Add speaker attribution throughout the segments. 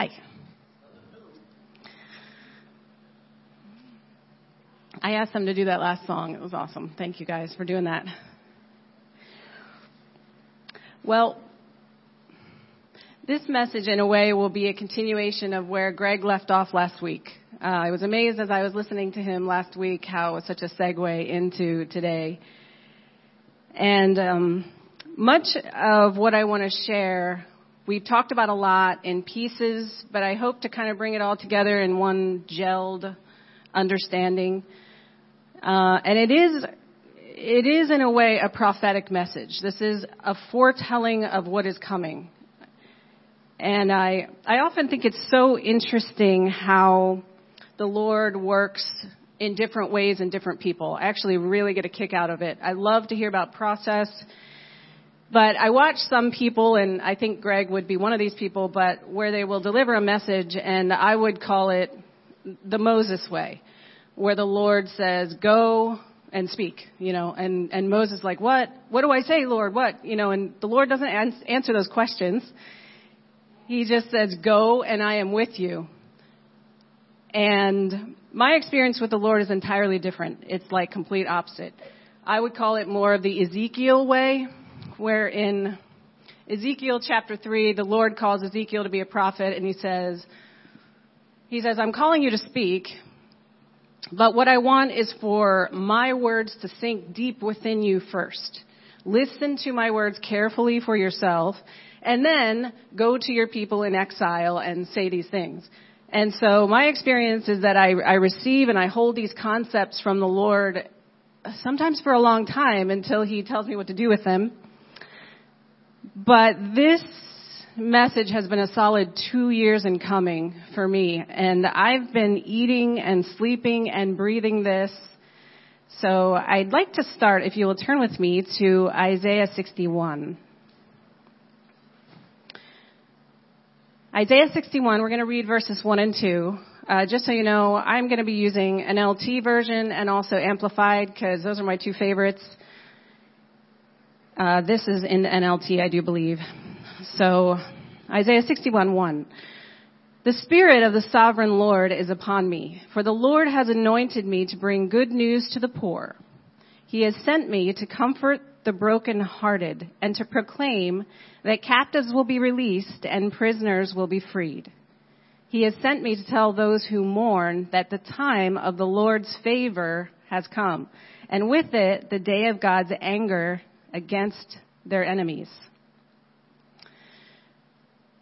Speaker 1: Hi. I asked them to do that last song. It was awesome. Thank you guys for doing that. Well, this message, in a way, will be a continuation of where Greg left off last week. Uh, I was amazed as I was listening to him last week how it was such a segue into today. And um, much of what I want to share, we've talked about a lot in pieces, but I hope to kind of bring it all together in one gelled understanding. Uh, and it is, it is in a way a prophetic message. This is a foretelling of what is coming. And I, I often think it's so interesting how the Lord works in different ways in different people. I actually really get a kick out of it. I love to hear about process. But I watch some people, and I think Greg would be one of these people, but where they will deliver a message, and I would call it the Moses way where the Lord says, go and speak, you know, and, and Moses like, what? What do I say, Lord? What? You know, and the Lord doesn't ans- answer those questions. He just says, go and I am with you. And my experience with the Lord is entirely different. It's like complete opposite. I would call it more of the Ezekiel way, where in Ezekiel chapter 3, the Lord calls Ezekiel to be a prophet and he says, he says, I'm calling you to speak, but what I want is for my words to sink deep within you first. Listen to my words carefully for yourself, and then go to your people in exile and say these things. And so my experience is that I, I receive and I hold these concepts from the Lord sometimes for a long time until He tells me what to do with them. But this message has been a solid two years in coming for me. And I've been eating and sleeping and breathing this. So I'd like to start, if you will turn with me to Isaiah 61. Isaiah 61, we're going to read verses 1 and 2. Uh, just so you know, I'm going to be using NLT version and also amplified because those are my two favorites. Uh, this is in the NLT, I do believe. So, Isaiah 61 1. The Spirit of the Sovereign Lord is upon me, for the Lord has anointed me to bring good news to the poor. He has sent me to comfort the brokenhearted and to proclaim that captives will be released and prisoners will be freed. He has sent me to tell those who mourn that the time of the Lord's favor has come, and with it the day of God's anger against their enemies.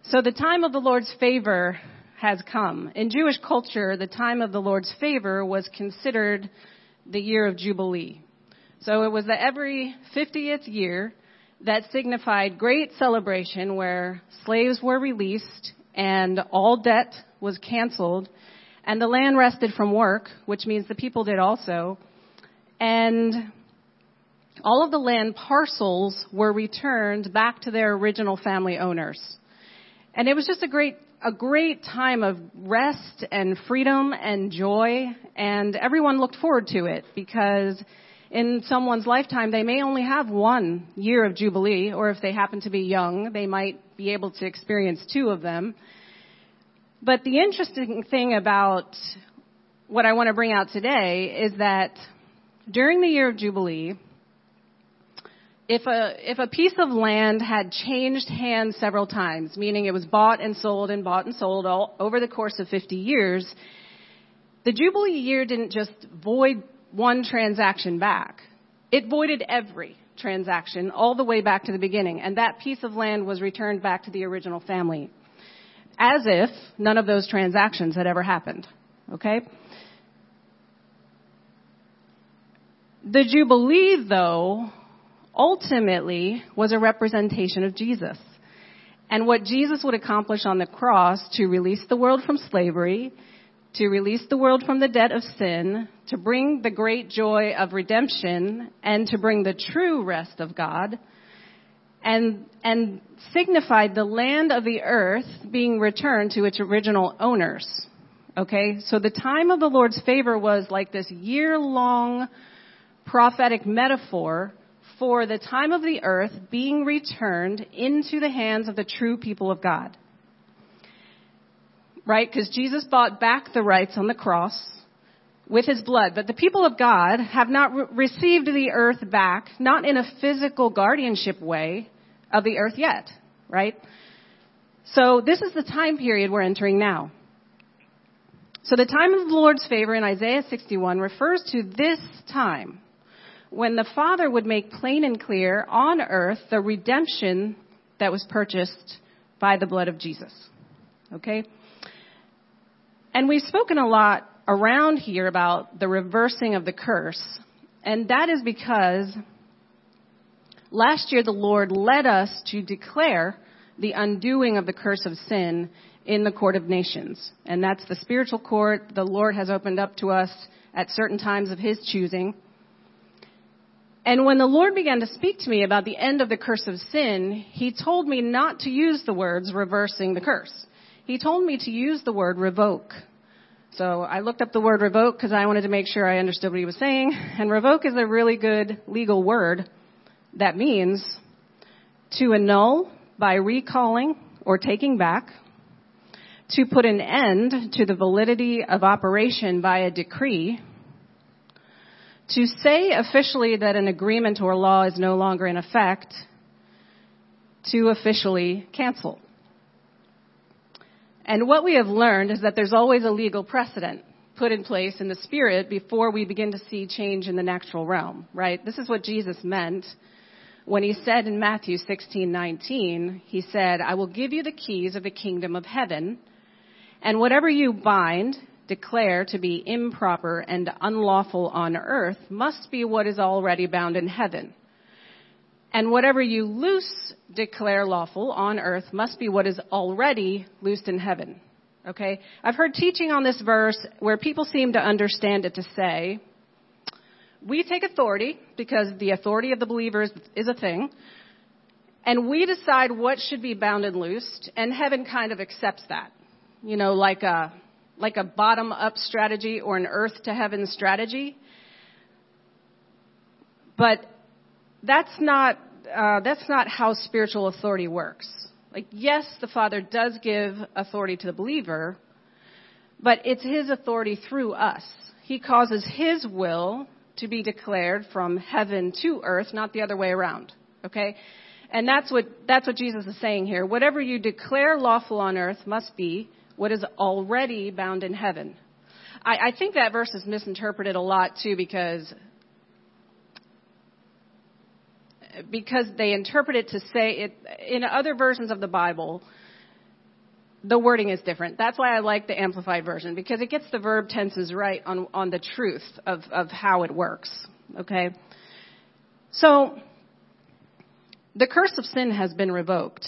Speaker 1: So the time of the Lord's favor has come. In Jewish culture, the time of the Lord's favor was considered the year of Jubilee. So it was the every 50th year that signified great celebration where slaves were released and all debt was canceled and the land rested from work, which means the people did also. And all of the land parcels were returned back to their original family owners. And it was just a great, a great time of rest and freedom and joy, and everyone looked forward to it because in someone's lifetime, they may only have one year of Jubilee, or if they happen to be young, they might be able to experience two of them. But the interesting thing about what I want to bring out today is that during the year of Jubilee, if a, if a piece of land had changed hands several times, meaning it was bought and sold and bought and sold all over the course of 50 years, the Jubilee year didn't just void one transaction back. It voided every transaction all the way back to the beginning, and that piece of land was returned back to the original family. As if none of those transactions had ever happened. Okay? The Jubilee, though, ultimately was a representation of Jesus. And what Jesus would accomplish on the cross to release the world from slavery, to release the world from the debt of sin, to bring the great joy of redemption, and to bring the true rest of God, and, and signified the land of the earth being returned to its original owners. Okay? So the time of the Lord's favor was like this year long prophetic metaphor for the time of the earth being returned into the hands of the true people of God. right? Because Jesus bought back the rights on the cross with his blood. But the people of God have not re- received the earth back, not in a physical guardianship way of the earth yet, right? So this is the time period we're entering now. So the time of the Lord's favor in Isaiah 61 refers to this time when the Father would make plain and clear on earth the redemption that was purchased by the blood of Jesus. Okay? And we've spoken a lot around here about the reversing of the curse, and that is because last year the Lord led us to declare the undoing of the curse of sin in the court of nations. And that's the spiritual court the Lord has opened up to us at certain times of His choosing. And when the Lord began to speak to me about the end of the curse of sin, He told me not to use the words reversing the curse. He told me to use the word revoke. So I looked up the word revoke because I wanted to make sure I understood what he was saying. And revoke is a really good legal word that means to annul by recalling or taking back, to put an end to the validity of operation by a decree, to say officially that an agreement or law is no longer in effect, to officially cancel. And what we have learned is that there's always a legal precedent put in place in the spirit before we begin to see change in the natural realm, right? This is what Jesus meant when he said in Matthew 16:19, he said, "I will give you the keys of the kingdom of heaven, and whatever you bind, declare to be improper and unlawful on earth must be what is already bound in heaven." And whatever you loose, declare lawful on earth must be what is already loosed in heaven. Okay? I've heard teaching on this verse where people seem to understand it to say, we take authority because the authority of the believers is a thing, and we decide what should be bound and loosed, and heaven kind of accepts that. You know, like a, like a bottom up strategy or an earth to heaven strategy. But that's not uh, that's not how spiritual authority works. Like, yes, the Father does give authority to the believer, but it's His authority through us. He causes His will to be declared from heaven to earth, not the other way around. Okay? And that's what, that's what Jesus is saying here. Whatever you declare lawful on earth must be what is already bound in heaven. I, I think that verse is misinterpreted a lot too because because they interpret it to say it in other versions of the Bible. The wording is different. That's why I like the amplified version because it gets the verb tenses right on on the truth of of how it works. Okay, so the curse of sin has been revoked,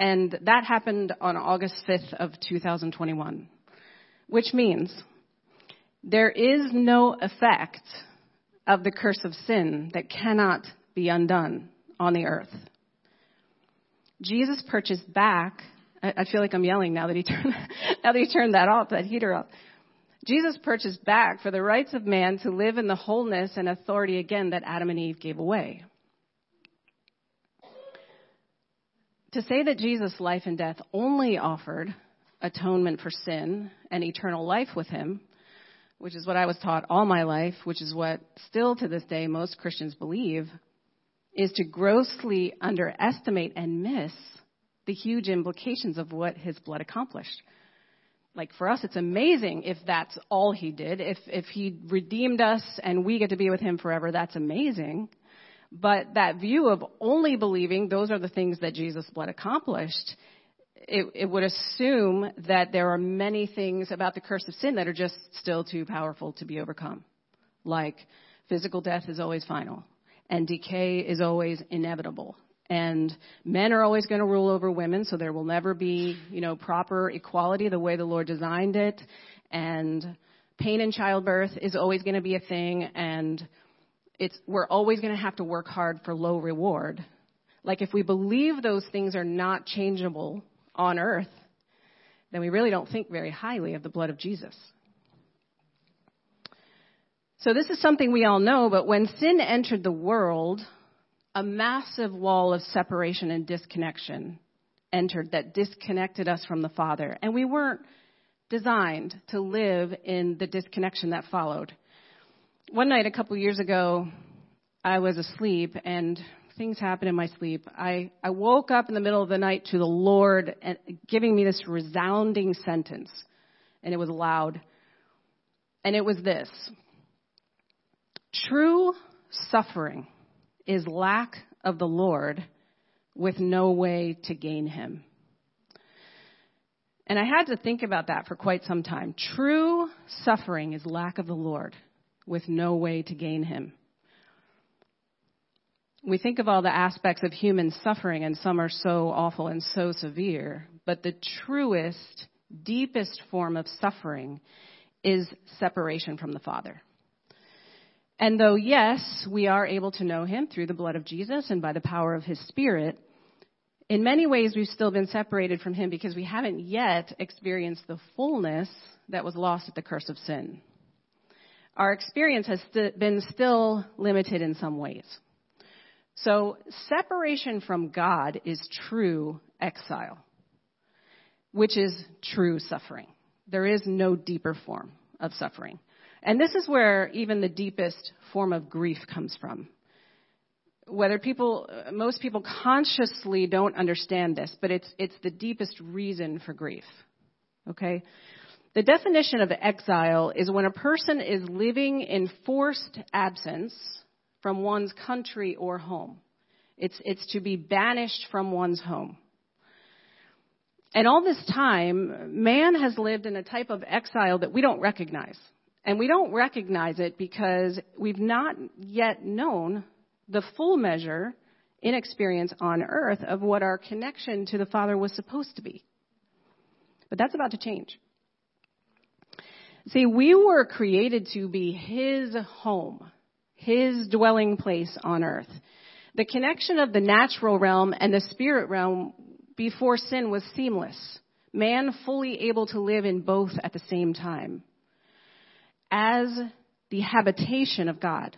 Speaker 1: and that happened on August 5th of 2021, which means there is no effect of the curse of sin that cannot be undone on the earth. Jesus purchased back, I feel like I'm yelling now that he turned, now that he turned that off, that heater off. Jesus purchased back for the rights of man to live in the wholeness and authority again that Adam and Eve gave away. To say that Jesus' life and death only offered atonement for sin and eternal life with him, which is what I was taught all my life, which is what still to this day most Christians believe, is to grossly underestimate and miss the huge implications of what his blood accomplished. Like for us, it's amazing if that's all he did. If, if he redeemed us and we get to be with him forever, that's amazing. But that view of only believing those are the things that Jesus' blood accomplished, it, it would assume that there are many things about the curse of sin that are just still too powerful to be overcome. Like physical death is always final and decay is always inevitable. And men are always going to rule over women, so there will never be, you know, proper equality the way the Lord designed it. And pain in childbirth is always going to be a thing, and it's, we're always going to have to work hard for low reward. Like if we believe those things are not changeable on earth, then we really don't think very highly of the blood of Jesus. So this is something we all know, but when sin entered the world, a massive wall of separation and disconnection entered that disconnected us from the Father. And we weren't designed to live in the disconnection that followed. One night a couple years ago, I was asleep and things happened in my sleep. I, I woke up in the middle of the night to the Lord and giving me this resounding sentence. And it was loud. And it was this. True suffering is lack of the Lord with no way to gain him. And I had to think about that for quite some time. True suffering is lack of the Lord with no way to gain him. We think of all the aspects of human suffering, and some are so awful and so severe, but the truest, deepest form of suffering is separation from the Father. And though, yes, we are able to know him through the blood of Jesus and by the power of his Spirit, in many ways we've still been separated from him because we haven't yet experienced the fullness that was lost at the curse of sin. Our experience has st- been still limited in some ways. So separation from God is true exile, which is true suffering. There is no deeper form of suffering. And this is where even the deepest form of grief comes from whether people, most people consciously don't understand this, but it's, it's the deepest reason for grief. Okay? The definition of exile is when a person is living in forced absence from one's country or home. It's, it's to be banished from one's home. And all this time, man has lived in a type of exile that we don't recognize. And we don't recognize it because we've not yet known the full measure in experience on earth of what our connection to the Father was supposed to be. But that's about to change. See, we were created to be His home, His dwelling place on earth. The connection of the natural realm and the spirit realm before sin was seamless. Man fully able to live in both at the same time. As the habitation of God.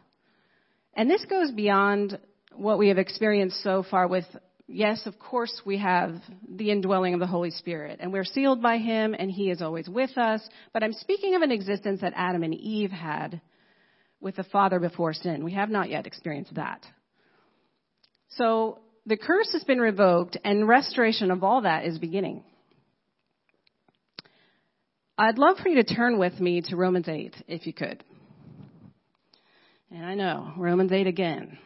Speaker 1: And this goes beyond what we have experienced so far with, yes, of course, we have the indwelling of the Holy Spirit, and we're sealed by Him, and He is always with us. But I'm speaking of an existence that Adam and Eve had with the Father before sin. We have not yet experienced that. So the curse has been revoked, and restoration of all that is beginning. I'd love for you to turn with me to Romans 8, if you could. And I know, Romans 8 again.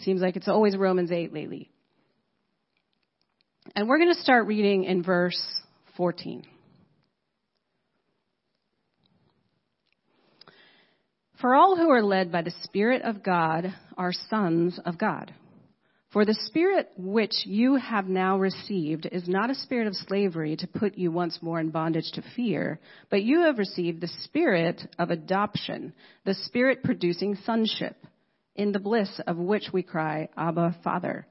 Speaker 1: Seems like it's always Romans 8 lately. And we're going to start reading in verse 14. For all who are led by the Spirit of God are sons of God. For the spirit which you have now received is not a spirit of slavery to put you once more in bondage to fear, but you have received the spirit of adoption, the spirit producing sonship, in the bliss of which we cry, Abba, Father.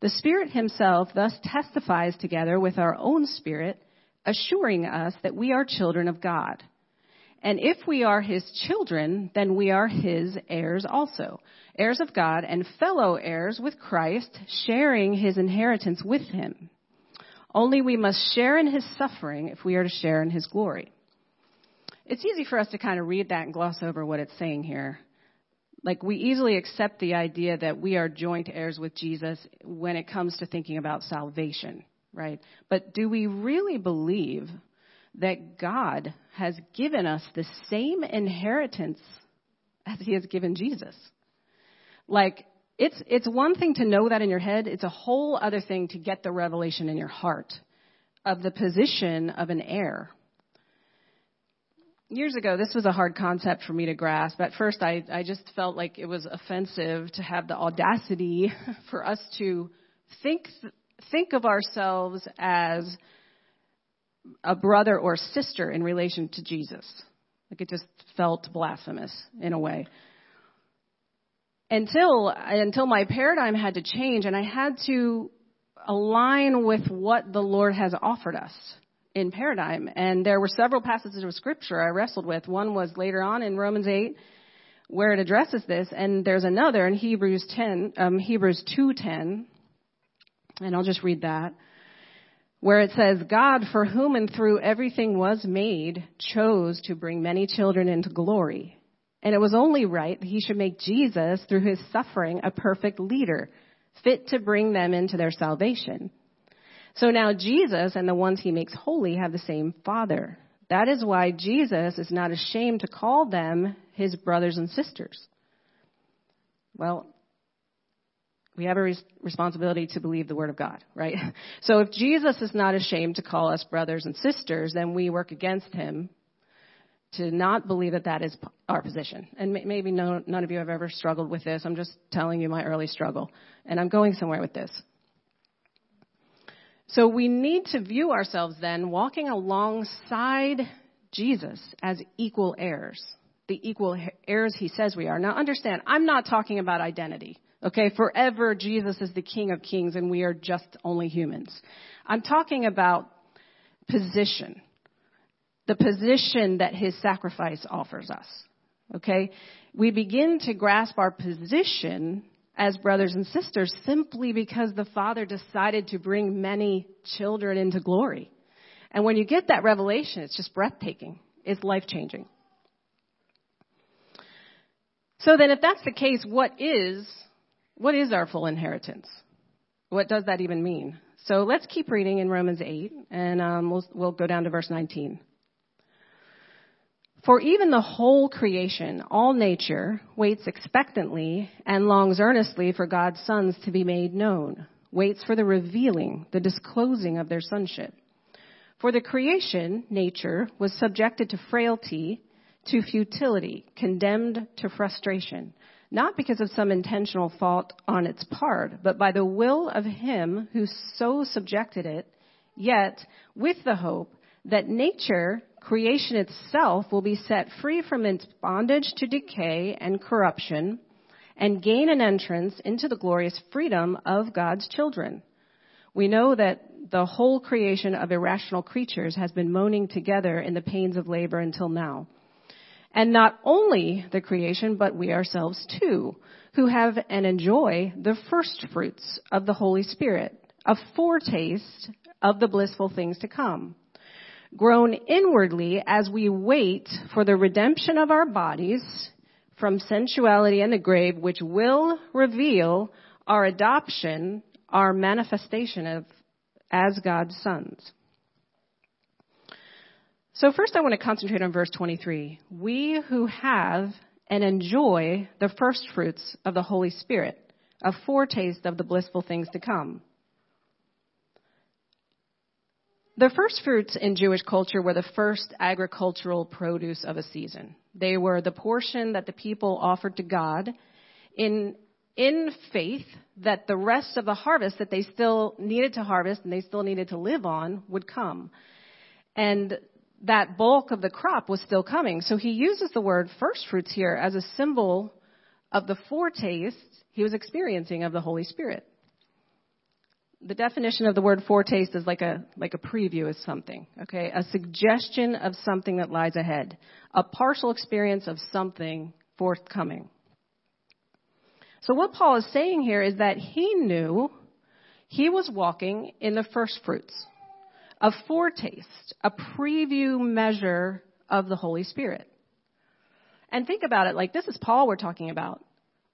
Speaker 1: The Spirit Himself thus testifies together with our own spirit, assuring us that we are children of God. And if we are his children, then we are his heirs also, heirs of God and fellow heirs with Christ, sharing his inheritance with him. Only we must share in his suffering if we are to share in his glory. It's easy for us to kind of read that and gloss over what it's saying here. Like we easily accept the idea that we are joint heirs with Jesus when it comes to thinking about salvation, right? But do we really believe that God has given us the same inheritance as he has given Jesus. Like, it's, it's one thing to know that in your head, it's a whole other thing to get the revelation in your heart of the position of an heir. Years ago, this was a hard concept for me to grasp. At first, I, I just felt like it was offensive to have the audacity for us to think, think of ourselves as a brother or sister in relation to Jesus. Like it just felt blasphemous in a way. Until, until my paradigm had to change and I had to align with what the Lord has offered us in paradigm. And there were several passages of scripture I wrestled with. One was later on in Romans 8 where it addresses this and there's another in Hebrews 10, um, Hebrews 2:10. And I'll just read that where it says, God, for whom and through everything was made, chose to bring many children into glory. And it was only right that he should make Jesus, through his suffering, a perfect leader, fit to bring them into their salvation. So now Jesus and the ones he makes holy have the same Father. That is why Jesus is not ashamed to call them his brothers and sisters. Well, we have a res- responsibility to believe the word of God, right? So if Jesus is not ashamed to call us brothers and sisters, then we work against him to not believe that that is our position. And maybe no, none of you have ever struggled with this. I'm just telling you my early struggle. And I'm going somewhere with this. So we need to view ourselves then walking alongside Jesus as equal heirs. The equal heirs he says we are. Now understand, I'm not talking about identity. Okay, forever Jesus is the King of Kings and we are just only humans. I'm talking about position. The position that his sacrifice offers us. Okay? We begin to grasp our position as brothers and sisters simply because the Father decided to bring many children into glory. And when you get that revelation, it's just breathtaking. It's life changing. So then if that's the case, what is, what is our full inheritance? What does that even mean? So let's keep reading in Romans 8 and um, we'll, we'll go down to verse 19. For even the whole creation, all nature, waits expectantly and longs earnestly for God's sons to be made known, waits for the revealing, the disclosing of their sonship. For the creation, nature, was subjected to frailty, to futility, condemned to frustration, not because of some intentional fault on its part, but by the will of him who so subjected it, yet with the hope that nature creation itself will be set free from its bondage to decay and corruption and gain an entrance into the glorious freedom of God's children. We know that the whole creation of irrational creatures has been moaning together in the pains of labor until now. And not only the creation, but we ourselves too, who have and enjoy the first fruits of the Holy Spirit, a foretaste of the blissful things to come groan inwardly as we wait for the redemption of our bodies from sensuality and the grave, which will reveal our adoption, our manifestation of as God's sons. So first I want to concentrate on verse 23. We who have and enjoy the first fruits of the Holy Spirit, a foretaste of the blissful things to come. The first fruits in Jewish culture were the first agricultural produce of a season. They were the portion that the people offered to God in, in faith that the rest of the harvest that they still needed to harvest and they still needed to live on would come. And that bulk of the crop was still coming. So he uses the word first fruits here as a symbol of the foretaste he was experiencing of the Holy Spirit the definition of the word foretaste is like a like a preview of something okay? A suggestion of something that lies ahead. A partial experience of something forthcoming. So what paul is saying here is that he knew he was walking in the first fruits. A foretaste a preview measure of the holy spirit. And think about it like this is paul we're talking about.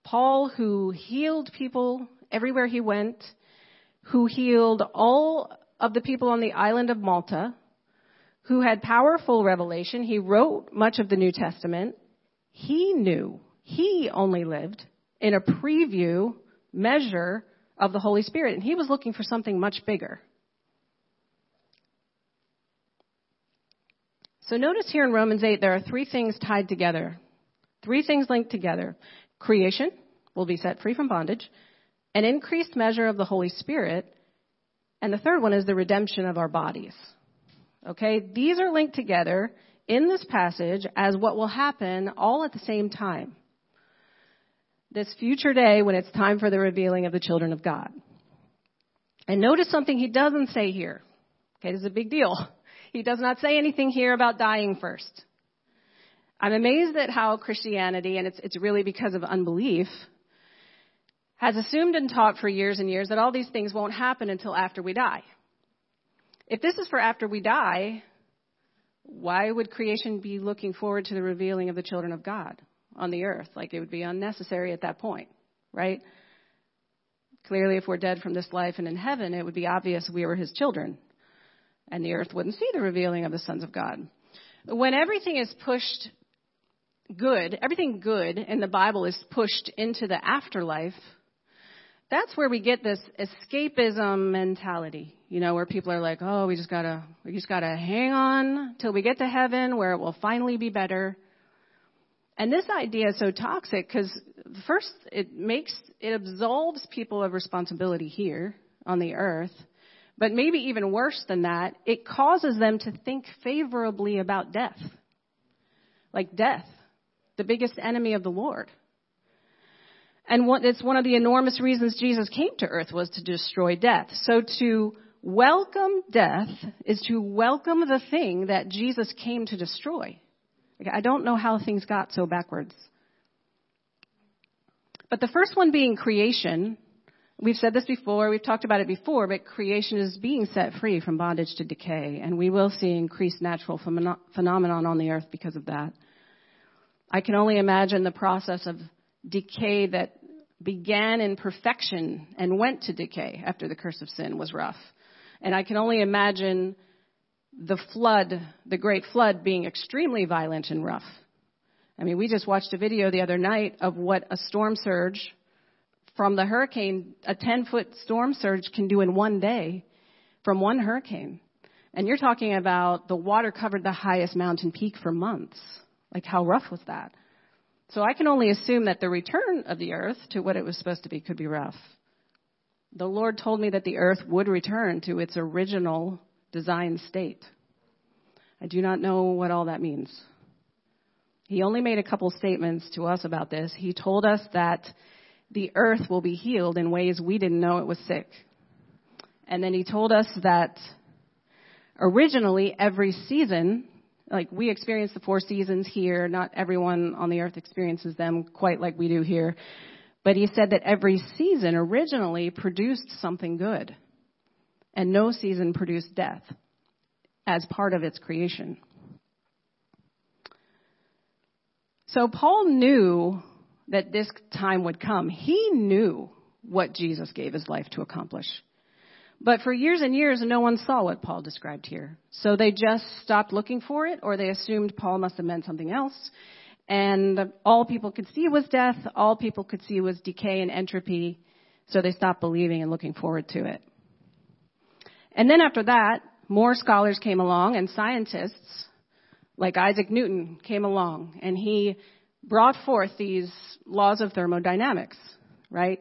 Speaker 1: Paul who healed people everywhere he went who healed all of the people on the island of Malta, who had powerful revelation. He wrote much of the New Testament. He knew he only lived in a preview measure of the Holy Spirit, and he was looking for something much bigger. So notice here in Romans 8, there are three things tied together. Three things linked together. Creation will be set free from bondage an increased measure of the Holy Spirit, and the third one is the redemption of our bodies. Okay? These are linked together in this passage as what will happen all at the same time. This future day when it's time for the revealing of the children of God. And notice something he doesn't say here. Okay, this is a big deal. He does not say anything here about dying first. I'm amazed at how Christianity, and it's, it's really because of unbelief, has assumed and taught for years and years that all these things won't happen until after we die. if this is for after we die, why would creation be looking forward to the revealing of the children of God on the earth? Like it would be unnecessary at that point, right? Clearly, if we're dead from this life and in heaven, it would be obvious we were his children, and the earth wouldn't see the revealing of the sons of God. When everything is pushed good, everything good in the Bible is pushed into the afterlife, that's where we get this escapism mentality, you know, where people are like, oh, we just gotta, we just gotta hang on till we get to heaven where it will finally be better. And this idea is so toxic because first it makes, it absolves people of responsibility here on the earth. But maybe even worse than that, it causes them to think favorably about death. Like death, the biggest enemy of the Lord. And what, it's one of the enormous reasons Jesus came to earth was to destroy death. So to welcome death is to welcome the thing that Jesus came to destroy. I don't know how things got so backwards. But the first one being creation, we've said this before, we've talked about it before, but creation is being set free from bondage to decay, and we will see increased natural phenomenon on the earth because of that. I can only imagine the process of decay that began in perfection and went to decay after the curse of sin was rough. And I can only imagine the flood, the great flood, being extremely violent and rough. I mean, we just watched a video the other night of what a storm surge from the hurricane, a 10 foot storm surge can do in one day from one hurricane. And you're talking about the water covered the highest mountain peak for months. Like, how rough was that? So I can only assume that the return of the earth to what it was supposed to be could be rough. The Lord told me that the earth would return to its original design state. I do not know what all that means. He only made a couple statements to us about this. He told us that the earth will be healed in ways we didn't know it was sick. And then he told us that originally every season like we experience the four seasons here. Not everyone on the earth experiences them quite like we do here. But he said that every season originally produced something good. And no season produced death as part of its creation. So Paul knew that this time would come. He knew what Jesus gave his life to accomplish. But for years and years, no one saw what Paul described here. So they just stopped looking for it, or they assumed Paul must have meant something else. And all people could see was death. All people could see was decay and entropy. So they stopped believing and looking forward to it. And then after that, more scholars came along and scientists like Isaac Newton came along and he brought forth these laws of thermodynamics, right?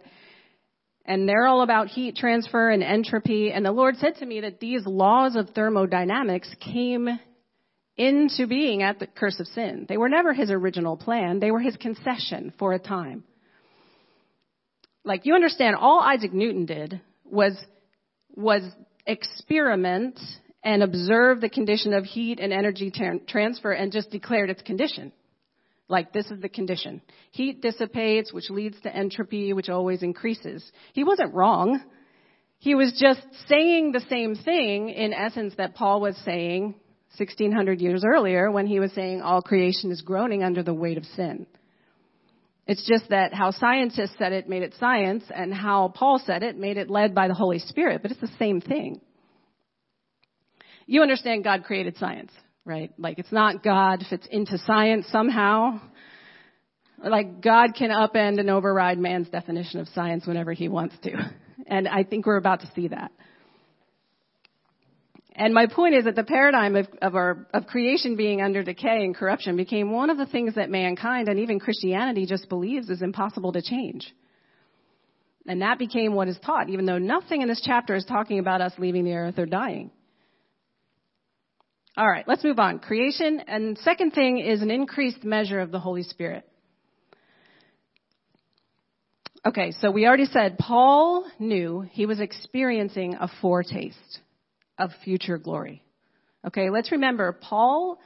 Speaker 1: And they're all about heat transfer and entropy. And the Lord said to me that these laws of thermodynamics came into being at the curse of sin. They were never his original plan. They were his concession for a time. Like you understand, all Isaac Newton did was, was experiment and observe the condition of heat and energy tra- transfer and just declared its condition. Like this is the condition. Heat dissipates, which leads to entropy, which always increases. He wasn't wrong. He was just saying the same thing in essence that Paul was saying 1600 years earlier when he was saying all creation is groaning under the weight of sin. It's just that how scientists said it made it science and how Paul said it made it led by the Holy Spirit, but it's the same thing. You understand God created science right? Like it's not God fits into science somehow. Like God can upend and override man's definition of science whenever he wants to. And I think we're about to see that. And my point is that the paradigm of, of, our, of creation being under decay and corruption became one of the things that mankind and even Christianity just believes is impossible to change. And that became what is taught, even though nothing in this chapter is talking about us leaving the earth or dying. All right, let's move on. Creation. And second thing is an increased measure of the Holy Spirit. Okay, so we already said Paul knew he was experiencing a foretaste of future glory. Okay, let's remember Paul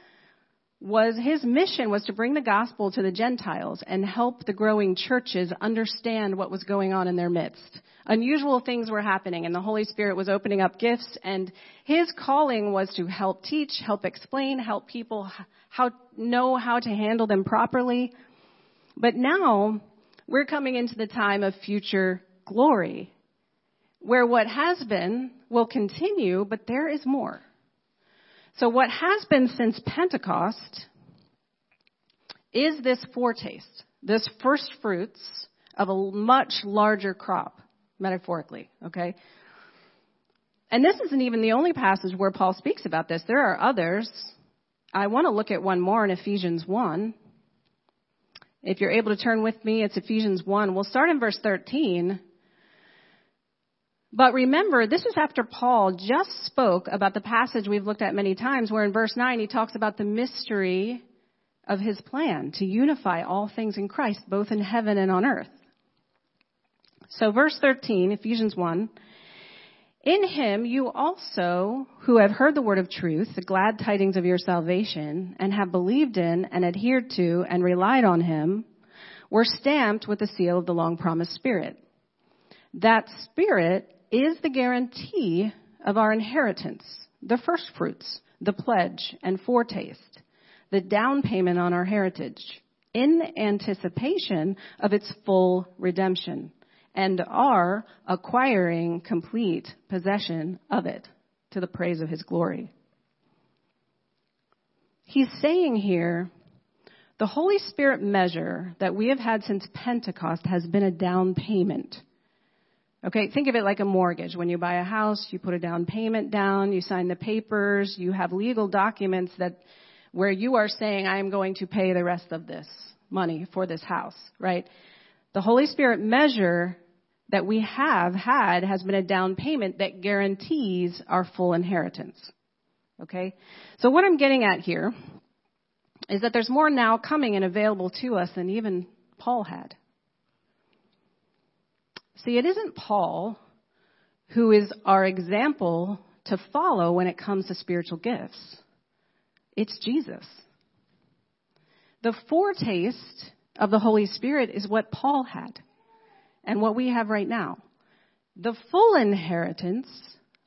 Speaker 1: was his mission was to bring the gospel to the Gentiles and help the growing churches understand what was going on in their midst. Unusual things were happening and the Holy Spirit was opening up gifts and his calling was to help teach, help explain, help people how know how to handle them properly. But now we're coming into the time of future glory where what has been will continue, but there is more. So what has been since Pentecost is this foretaste, this first fruits of a much larger crop, metaphorically, okay? And this isn't even the only passage where Paul speaks about this. There are others. I want to look at one more in Ephesians 1. If you're able to turn with me, it's Ephesians 1. We'll start in verse 13. But remember, this is after Paul just spoke about the passage we've looked at many times, where in verse 9 he talks about the mystery of his plan to unify all things in Christ, both in heaven and on earth. So verse 13, Ephesians 1, in him you also, who have heard the word of truth, the glad tidings of your salvation, and have believed in and adhered to and relied on him, were stamped with the seal of the long promised Spirit. That Spirit is the guarantee of our inheritance, the first fruits, the pledge and foretaste, the down payment on our heritage, in anticipation of its full redemption, and are acquiring complete possession of it to the praise of his glory. He's saying here, the Holy Spirit measure that we have had since Pentecost has been a down payment Okay, think of it like a mortgage. When you buy a house, you put a down payment down, you sign the papers, you have legal documents that where you are saying I am going to pay the rest of this money for this house, right? The Holy Spirit measure that we have had has been a down payment that guarantees our full inheritance. Okay? So what I'm getting at here is that there's more now coming and available to us than even Paul had. See, it isn't Paul who is our example to follow when it comes to spiritual gifts. It's Jesus. The foretaste of the Holy Spirit is what Paul had and what we have right now. The full inheritance,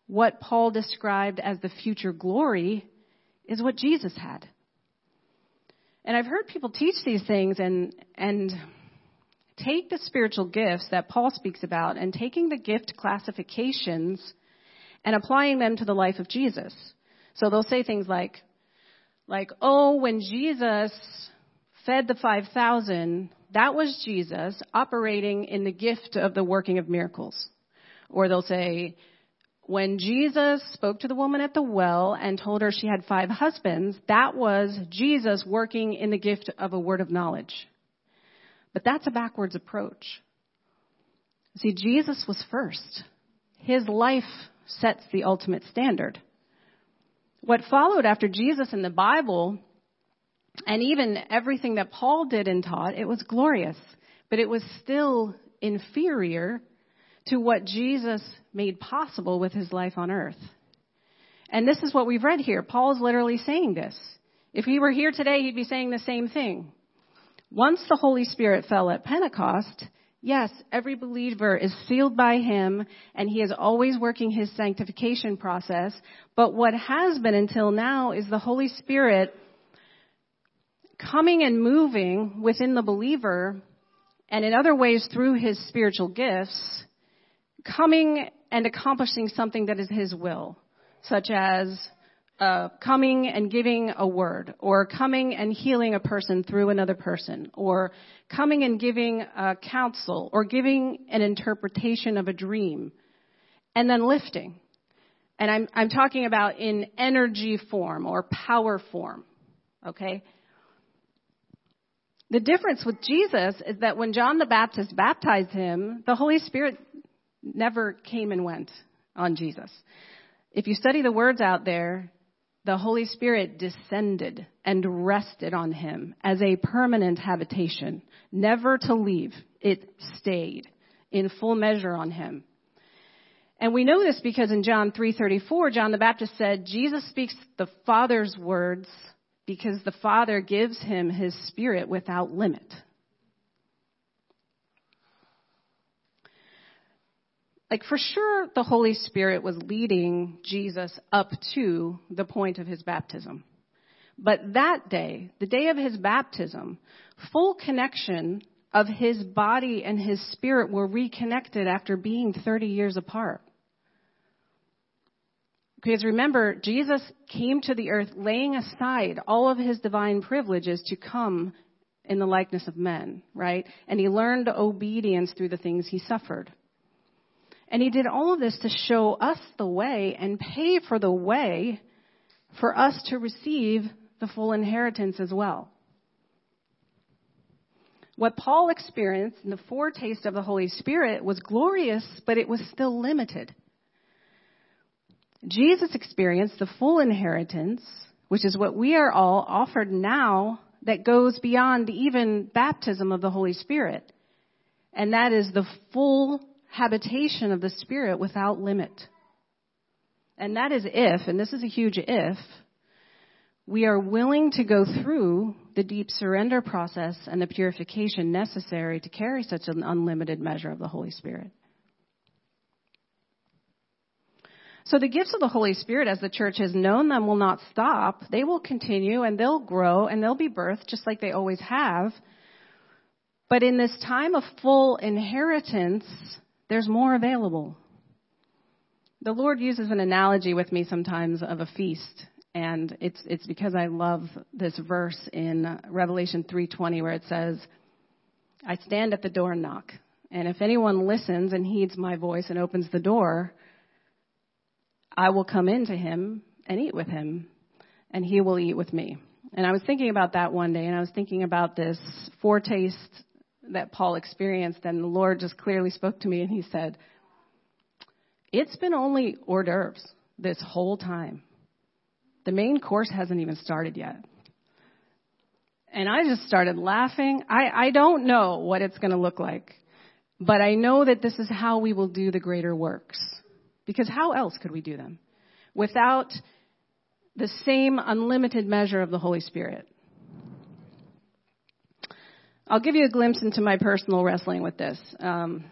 Speaker 1: what Paul described as the future glory, is what Jesus had. And I've heard people teach these things and, and take the spiritual gifts that Paul speaks about and taking the gift classifications and applying them to the life of Jesus. So they'll say things like, like, oh, when Jesus fed the 5,000, that was Jesus operating in the gift of the working of miracles. Or they'll say, when Jesus spoke to the woman at the well and told her she had five husbands, that was Jesus working in the gift of a word of knowledge. But that's a backwards approach. See, Jesus was first. His life sets the ultimate standard. What followed after Jesus in the Bible, and even everything that Paul did and taught, it was glorious, but it was still inferior to what Jesus made possible with his life on earth. And this is what we've read here. Paul is literally saying this. If he were here today, he'd be saying the same thing. Once the Holy Spirit fell at Pentecost, yes, every believer is sealed by Him and He is always working His sanctification process. But what has been until now is the Holy Spirit coming and moving within the believer and in other ways through His spiritual gifts, coming and accomplishing something that is His will, such as uh, coming and giving a word, or coming and healing a person through another person, or coming and giving uh, counsel, or giving an interpretation of a dream, and then lifting. And I'm, I'm talking about in energy form or power form. Okay? The difference with Jesus is that when John the Baptist baptized him, the Holy Spirit never came and went on Jesus. If you study the words out there, the Holy Spirit descended and rested on him as a permanent habitation, never to leave. It stayed in full measure on him. And we know this because in John 3:34, John the Baptist said, Jesus speaks the Father's words because the Father gives him his Spirit without limit. Like, for sure, the Holy Spirit was leading Jesus up to the point of his baptism. But that day, the day of his baptism, full connection of his body and his spirit were reconnected after being 30 years apart. Because remember, Jesus came to the earth laying aside all of his divine privileges to come in the likeness of men, right? And he learned obedience through the things he suffered. And he did all of this to show us the way and pay for the way for us to receive the full inheritance as well. What Paul experienced in the foretaste of the Holy Spirit was glorious, but it was still limited. Jesus experienced the full inheritance, which is what we are all offered now that goes beyond even baptism of the Holy Spirit. And that is the full habitation of the Spirit without limit. And that is if, and this is a huge if, we are willing to go through the deep surrender process and the purification necessary to carry such an unlimited measure of the Holy Spirit. So the gifts of the Holy Spirit, as the church has known them, will not stop. They will continue and they'll grow and they'll be birthed just like they always have. But in this time of full inheritance, there's more available. The Lord uses an analogy with me sometimes of a feast and it's it's because I love this verse in Revelation 3:20 where it says, "I stand at the door and knock, and if anyone listens and heeds my voice and opens the door, I will come into him and eat with him, and he will eat with me." And I was thinking about that one day, and I was thinking about this foretaste that Paul experienced, and the Lord just clearly spoke to me, and He said, "It's been only hors d'oeuvres this whole time." The main course hasn't even started yet. And I just started laughing. I, I don't know what it's going to look like, but I know that this is how we will do the greater works. Because how else could we do them? Without the same unlimited measure of the Holy Spirit. I'll give you a glimpse into my personal wrestling with this. Um,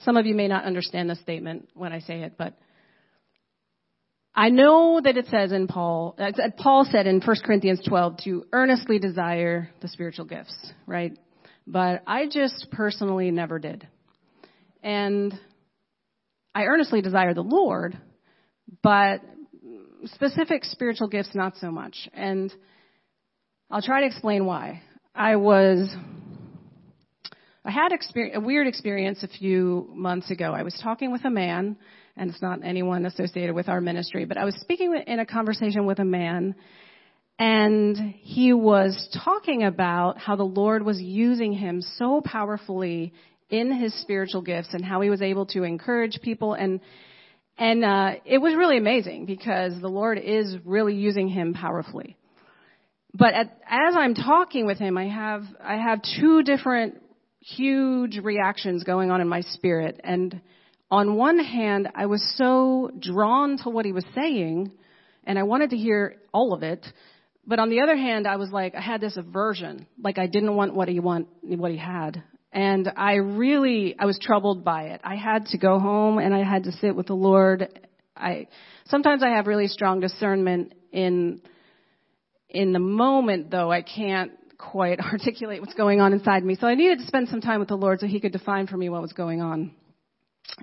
Speaker 1: some of you may not understand the statement when I say it, but I know that it says in Paul, uh, Paul said in 1 Corinthians 12 to earnestly desire the spiritual gifts, right? But I just personally never did. And I earnestly desire the Lord, but specific spiritual gifts not so much. And I'll try to explain why. I was, I had a weird experience a few months ago. I was talking with a man and it's not anyone associated with our ministry, but I was speaking in a conversation with a man and he was talking about how the Lord was using him so powerfully in his spiritual gifts and how he was able to encourage people and and uh, it was really amazing because the Lord is really using him powerfully. But at, as I'm talking with him, I have I have two different huge reactions going on in my spirit, and on one hand, I was so drawn to what he was saying, and I wanted to hear all of it. But on the other hand, I was like, I had this aversion, like I didn't want what he want, what he had. And I really, I was troubled by it. I had to go home and I had to sit with the Lord. I, sometimes I have really strong discernment in, in the moment though, I can't quite articulate what's going on inside me. So I needed to spend some time with the Lord so he could define for me what was going on.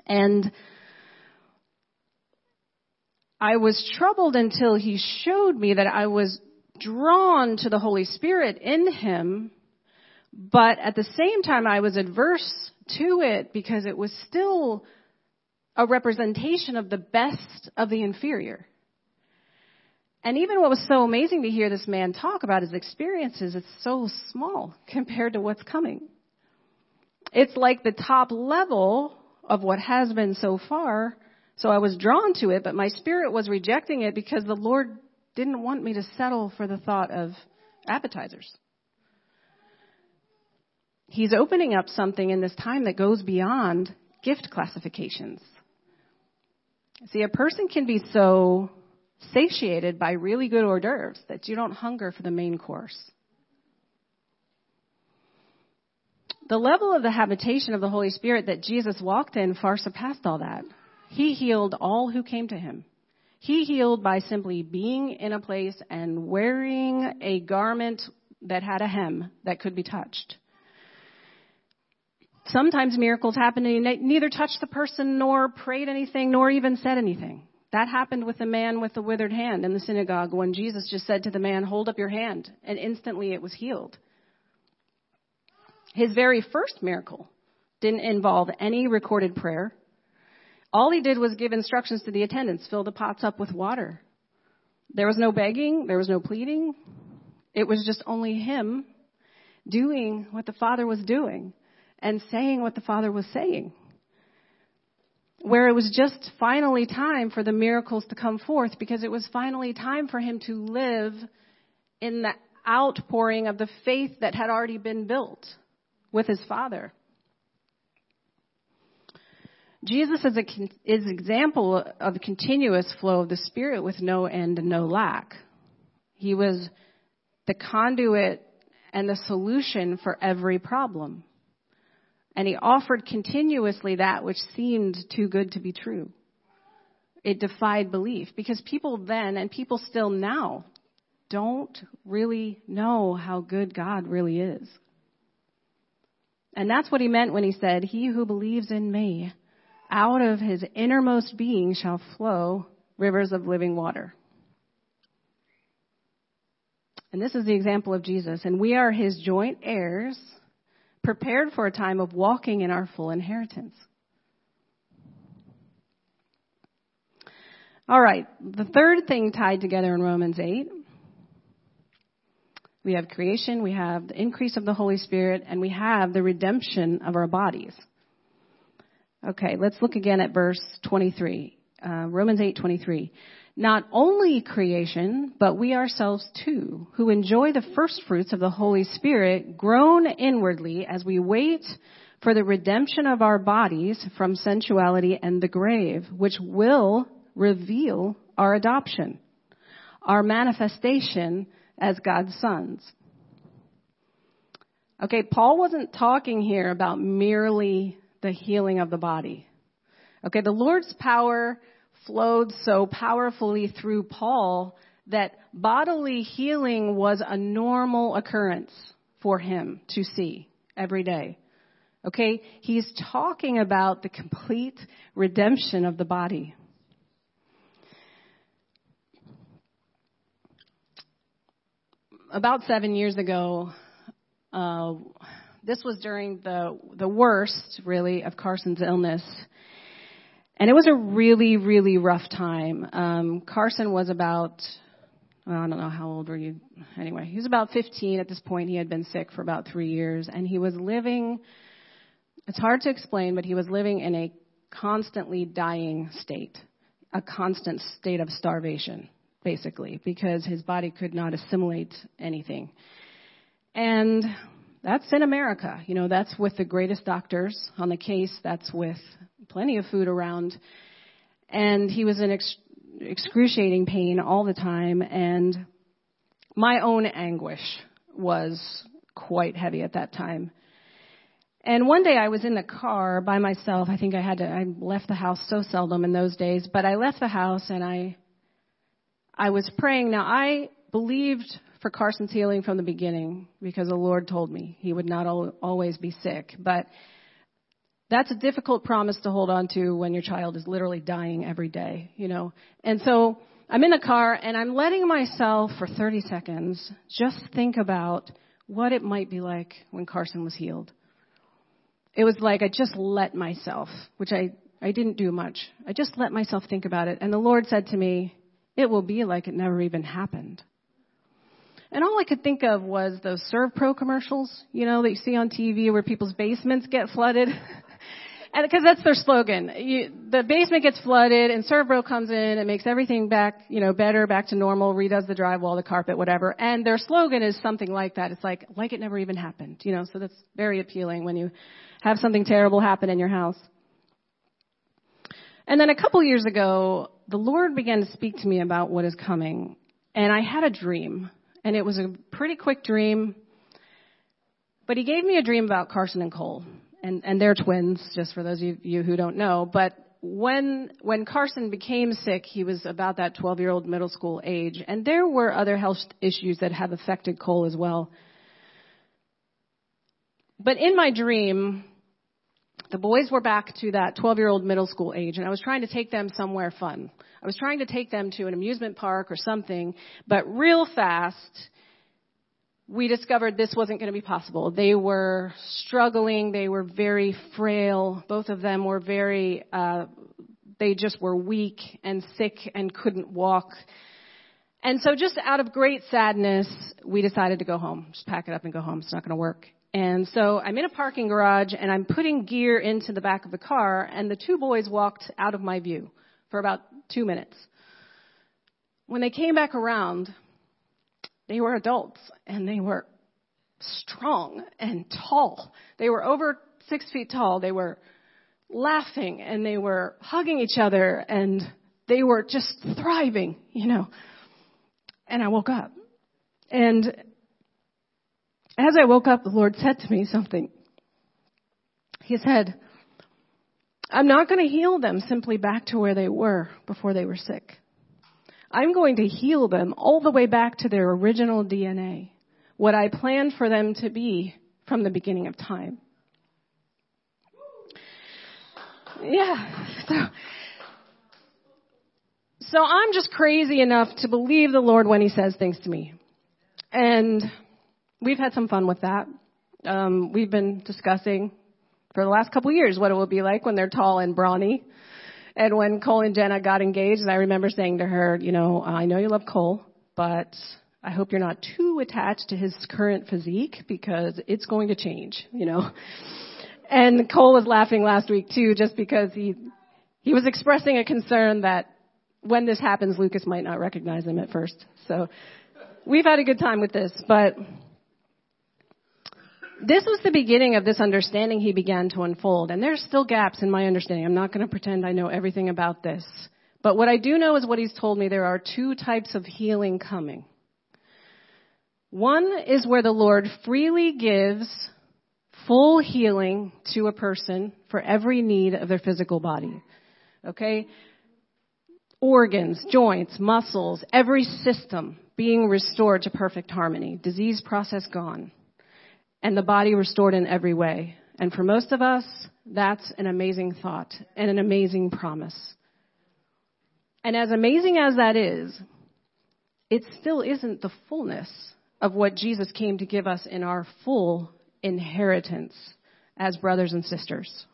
Speaker 1: And I was troubled until he showed me that I was drawn to the Holy Spirit in him, but at the same time I was adverse to it because it was still a representation of the best of the inferior. And even what was so amazing to hear this man talk about his experiences, it's so small compared to what's coming. It's like the top level of what has been so far. So I was drawn to it, but my spirit was rejecting it because the Lord didn't want me to settle for the thought of appetizers. He's opening up something in this time that goes beyond gift classifications. See, a person can be so satiated by really good hors d'oeuvres, that you don't hunger for the main course. The level of the habitation of the Holy Spirit that Jesus walked in far surpassed all that. He healed all who came to him. He healed by simply being in a place and wearing a garment that had a hem that could be touched. Sometimes miracles happened and he neither touched the person nor prayed anything nor even said anything. That happened with the man with the withered hand in the synagogue when Jesus just said to the man, hold up your hand, and instantly it was healed. His very first miracle didn't involve any recorded prayer. All he did was give instructions to the attendants, fill the pots up with water. There was no begging, there was no pleading. It was just only him doing what the Father was doing and saying what the Father was saying. Where it was just finally time for the miracles to come forth because it was finally time for him to live in the outpouring of the faith that had already been built with his Father. Jesus is, a, is an example of continuous flow of the Spirit with no end and no lack. He was the conduit and the solution for every problem. And he offered continuously that which seemed too good to be true. It defied belief because people then and people still now don't really know how good God really is. And that's what he meant when he said, He who believes in me, out of his innermost being shall flow rivers of living water. And this is the example of Jesus. And we are his joint heirs, prepared for a time of walking in our full inheritance. All right, the third thing tied together in Romans 8 we have creation, we have the increase of the Holy Spirit, and we have the redemption of our bodies. Okay, let's look again at verse 23. Uh, Romans 8:23. Not only creation, but we ourselves too, who enjoy the first fruits of the Holy Spirit, groan inwardly as we wait for the redemption of our bodies from sensuality and the grave, which will reveal our adoption, our manifestation as God's sons. Okay, Paul wasn't talking here about merely the healing of the body. Okay, the Lord's power flowed so powerfully through Paul that bodily healing was a normal occurrence for him to see every day. Okay, he's talking about the complete redemption of the body. about seven years ago, uh, this was during the the worst, really, of Carson's illness, and it was a really, really rough time. Um, Carson was about well, I don't know how old were you. Anyway, he was about 15 at this point. He had been sick for about three years, and he was living. It's hard to explain, but he was living in a constantly dying state, a constant state of starvation basically, because his body could not assimilate anything. And that's in America. You know, that's with the greatest doctors on the case. That's with plenty of food around. And he was in ex- excruciating pain all the time. And my own anguish was quite heavy at that time. And one day I was in the car by myself. I think I had to, I left the house so seldom in those days, but I left the house and I I was praying. Now, I believed for Carson's healing from the beginning because the Lord told me he would not always be sick. But that's a difficult promise to hold on to when your child is literally dying every day, you know. And so I'm in the car and I'm letting myself for 30 seconds just think about what it might be like when Carson was healed. It was like I just let myself, which I, I didn't do much. I just let myself think about it. And the Lord said to me, it will be like it never even happened. And all I could think of was those ServPro commercials, you know, that you see on TV where people's basements get flooded. because that's their slogan. You, the basement gets flooded and ServPro comes in and makes everything back, you know, better, back to normal, redoes the drywall, the carpet, whatever. And their slogan is something like that. It's like, like it never even happened, you know, so that's very appealing when you have something terrible happen in your house. And then a couple years ago, the Lord began to speak to me about what is coming. And I had a dream. And it was a pretty quick dream. But he gave me a dream about Carson and Cole. And, and they're twins, just for those of you who don't know. But when when Carson became sick, he was about that 12-year-old middle school age, and there were other health issues that have affected Cole as well. But in my dream, the boys were back to that 12-year-old middle school age, and I was trying to take them somewhere fun. I was trying to take them to an amusement park or something, but real fast, we discovered this wasn't going to be possible. They were struggling. They were very frail. Both of them were very, uh, they just were weak and sick and couldn't walk. And so just out of great sadness, we decided to go home. Just pack it up and go home. It's not going to work. And so I'm in a parking garage and I'm putting gear into the back of the car and the two boys walked out of my view for about two minutes. When they came back around, they were adults and they were strong and tall. They were over six feet tall. They were laughing and they were hugging each other and they were just thriving, you know. And I woke up. And as I woke up, the Lord said to me something. He said, I'm not going to heal them simply back to where they were before they were sick. I'm going to heal them all the way back to their original DNA, what I planned for them to be from the beginning of time. Yeah. So, so I'm just crazy enough to believe the Lord when He says things to me. And we've had some fun with that. Um, we've been discussing for the last couple of years what it will be like when they're tall and brawny and when Cole and Jenna got engaged, I remember saying to her, you know, I know you love Cole, but I hope you're not too attached to his current physique because it's going to change, you know. And Cole was laughing last week too, just because he he was expressing a concern that when this happens, Lucas might not recognize him at first. So we've had a good time with this, but this was the beginning of this understanding he began to unfold. And there's still gaps in my understanding. I'm not going to pretend I know everything about this. But what I do know is what he's told me there are two types of healing coming. One is where the Lord freely gives full healing to a person for every need of their physical body. Okay? Organs, joints, muscles, every system being restored to perfect harmony. Disease process gone and the body restored in every way. And for most of us, that's an amazing thought and an amazing promise. And as amazing as that is, it still isn't the fullness of what Jesus came to give us in our full inheritance as brothers and sisters.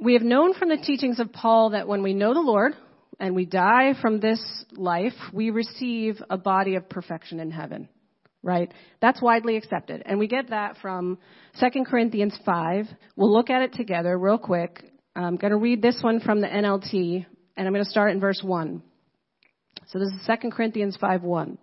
Speaker 1: We have known from the teachings of Paul that when we know the Lord and we die from this life, we receive a body of perfection in heaven right? That's widely accepted. And we get that from 2 Corinthians 5. We'll look at it together real quick. I'm going to read this one from the NLT, and I'm going to start in verse 1. So this is 2 Corinthians 5 1.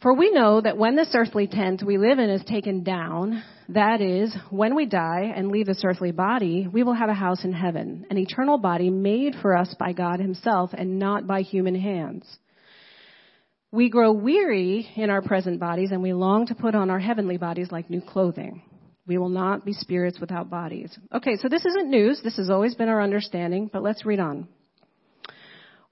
Speaker 1: For we know that when this earthly tent we live in is taken down, that is, when we die and leave this earthly body, we will have a house in heaven, an eternal body made for us by God Himself and not by human hands. We grow weary in our present bodies and we long to put on our heavenly bodies like new clothing. We will not be spirits without bodies. Okay, so this isn't news. This has always been our understanding, but let's read on.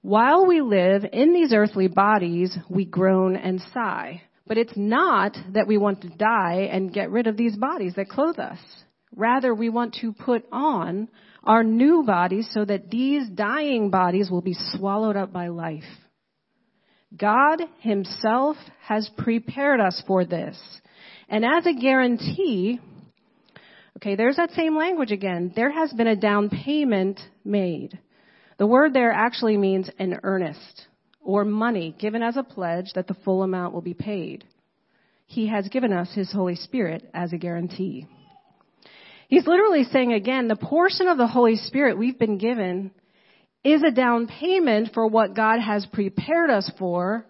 Speaker 1: While we live in these earthly bodies, we groan and sigh. But it's not that we want to die and get rid of these bodies that clothe us. Rather, we want to put on our new bodies so that these dying bodies will be swallowed up by life. God Himself has prepared us for this. And as a guarantee, okay, there's that same language again. There has been a down payment made. The word there actually means an earnest or money given as a pledge that the full amount will be paid. He has given us His Holy Spirit as a guarantee. He's literally saying again, the portion of the Holy Spirit we've been given is a down payment for what God has prepared us for.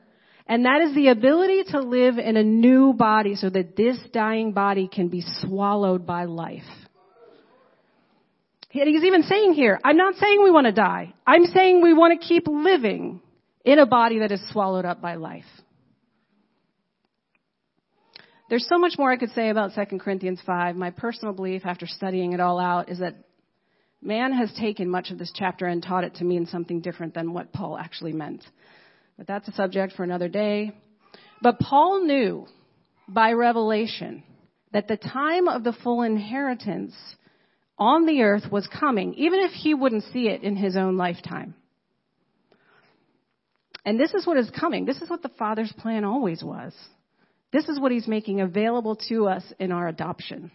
Speaker 1: And that is the ability to live in a new body so that this dying body can be swallowed by life. He's even saying here, I'm not saying we want to die. I'm saying we want to keep living in a body that is swallowed up by life. There's so much more I could say about 2 Corinthians 5. My personal belief after studying it all out is that man has taken much of this chapter and taught it to mean something different than what Paul actually meant. But that's a subject for another day. But Paul knew by revelation that the time of the full inheritance on the earth was coming, even if he wouldn't see it in his own lifetime. And this is what is coming. This is what the Father's plan always was. This is what he's making available to us in our adoption.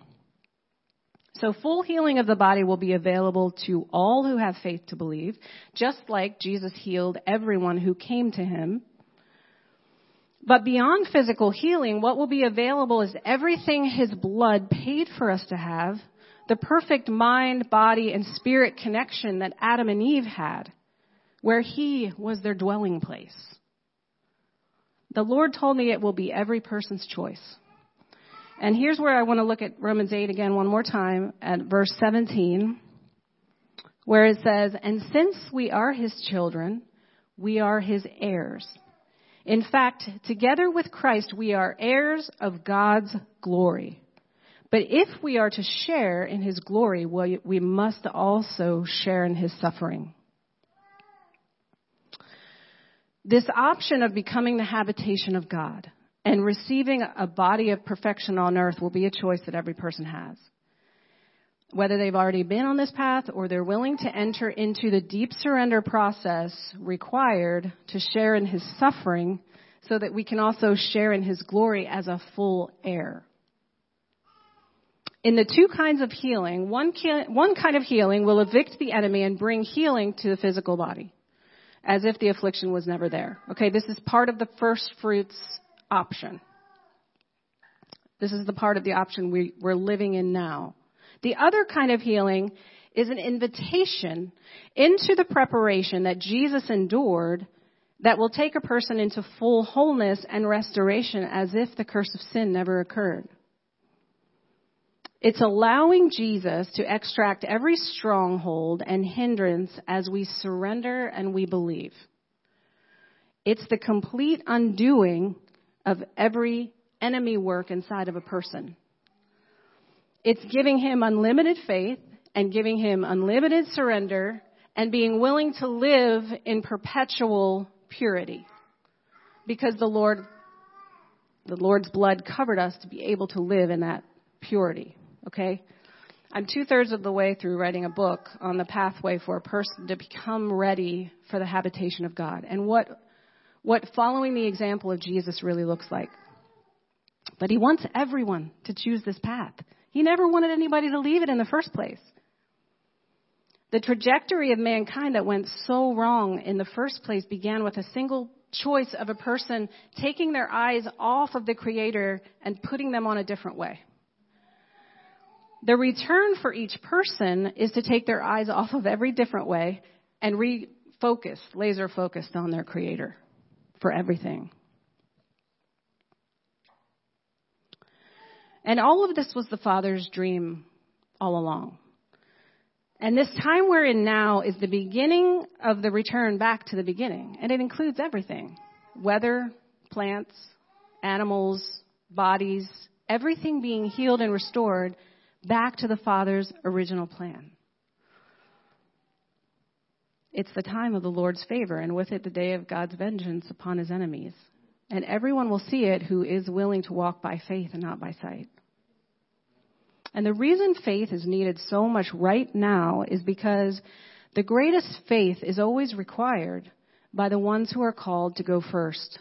Speaker 1: So full healing of the body will be available to all who have faith to believe, just like Jesus healed everyone who came to him. But beyond physical healing, what will be available is everything his blood paid for us to have, the perfect mind, body, and spirit connection that Adam and Eve had, where he was their dwelling place. The Lord told me it will be every person's choice. And here's where I want to look at Romans 8 again one more time at verse 17, where it says, And since we are his children, we are his heirs. In fact, together with Christ, we are heirs of God's glory. But if we are to share in his glory, we must also share in his suffering. This option of becoming the habitation of God and receiving a body of perfection on earth will be a choice that every person has. Whether they've already been on this path or they're willing to enter into the deep surrender process required to share in his suffering so that we can also share in his glory as a full heir. In the two kinds of healing, one, one kind of healing will evict the enemy and bring healing to the physical body as if the affliction was never there. Okay, this is part of the first fruits option. This is the part of the option we, we're living in now. The other kind of healing is an invitation into the preparation that Jesus endured that will take a person into full wholeness and restoration as if the curse of sin never occurred. It's allowing Jesus to extract every stronghold and hindrance as we surrender and we believe. It's the complete undoing of every enemy work inside of a person. It's giving him unlimited faith and giving him unlimited surrender and being willing to live in perpetual purity. Because the Lord, the Lord's blood covered us to be able to live in that purity okay? I'm two thirds of the way through writing a book on the pathway for a person to become ready for the habitation of God and what, what following the example of Jesus really looks like. But he wants everyone to choose this path. He never wanted anybody to leave it in the first place. The trajectory of mankind that went so wrong in the first place began with a single choice of a person taking their eyes off of the Creator and putting them on a different way. The return for each person is to take their eyes off of every different way and refocus, laser focused on their creator for everything. And all of this was the Father's dream all along. And this time we're in now is the beginning of the return back to the beginning. And it includes everything. Weather, plants, animals, bodies, everything being healed and restored back to the Father's original plan. It's the time of the Lord's favor, and with it the day of God's vengeance upon his enemies. And everyone will see it who is willing to walk by faith and not by sight. And the reason faith is needed so much right now is because the greatest faith is always required by the ones who are called to go first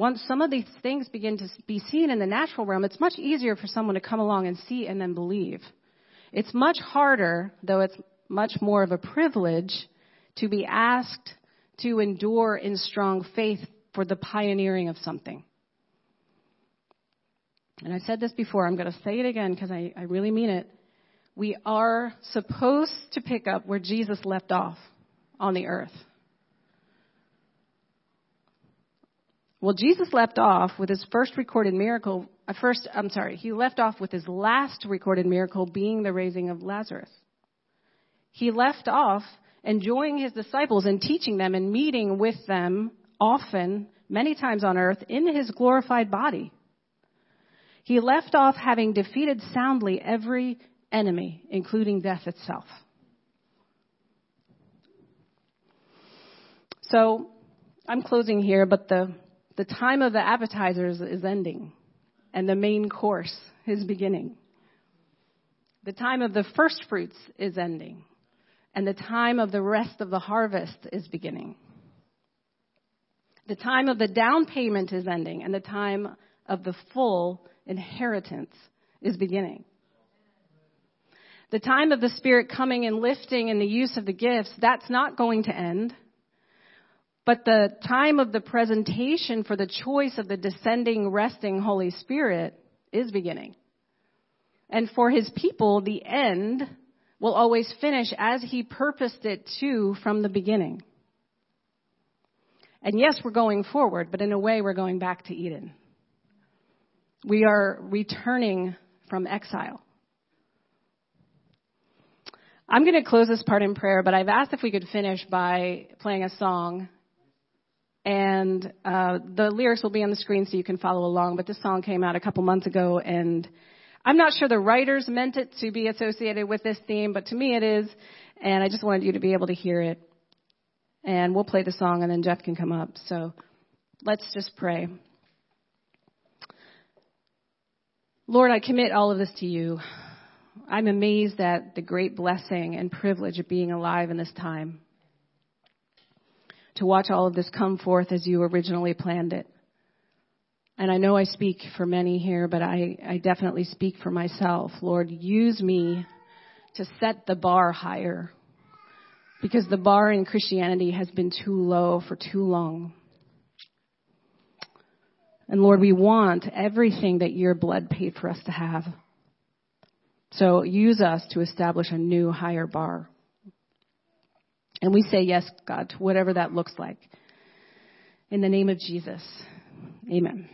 Speaker 1: once some of these things begin to be seen in the natural realm, it's much easier for someone to come along and see and then believe. It's much harder, though it's much more of a privilege, to be asked to endure in strong faith for the pioneering of something. And I said this before, I'm going to say it again because I, I really mean it. We are supposed to pick up where Jesus left off on the earth. Well, Jesus left off with his first recorded miracle. Uh, first, I'm sorry, he left off with his last recorded miracle being the raising of Lazarus he left off enjoying his disciples and teaching them and meeting with them often, many times on earth, in his glorified body. He left off having defeated soundly every enemy, including death itself. So, I'm closing here, but the, the time of the appetizers is ending, and the main course is beginning. The time of the first fruits is ending, and the time of the rest of the harvest is beginning. The time of the down payment is ending, and the time of the full inheritance is beginning. The time of the Spirit coming and lifting and the use of the gifts, that's not going to end. But the time of the presentation for the choice of the descending, resting Holy Spirit is beginning. And for his people, the end will always finish as he purposed it to from the beginning. And yes, we're going forward, but in a way, we're going back to Eden. We are returning from exile. I'm going to close this part in prayer, but I've asked if we could finish by playing a song. And uh, the lyrics will be on the screen so you can follow along. But this song came out a couple months ago, and I'm not sure the writers meant it to be associated with this theme, but to me it is. And I just wanted you to be able to hear it and we'll play the song and then Jeff can come up. So let's just pray. Lord, I commit all of this to you. I'm amazed at the great blessing and privilege of being alive in this time. To watch all of this come forth as you originally planned it. And I know I speak for many here, but I, I definitely speak for myself. Lord, use me to set the bar higher because the bar in Christianity has been too low for too long. And Lord, we want everything that your blood paid for us to have. So use us to establish a new higher bar. And we say yes, God, to whatever that looks like. In the name of Jesus. Amen.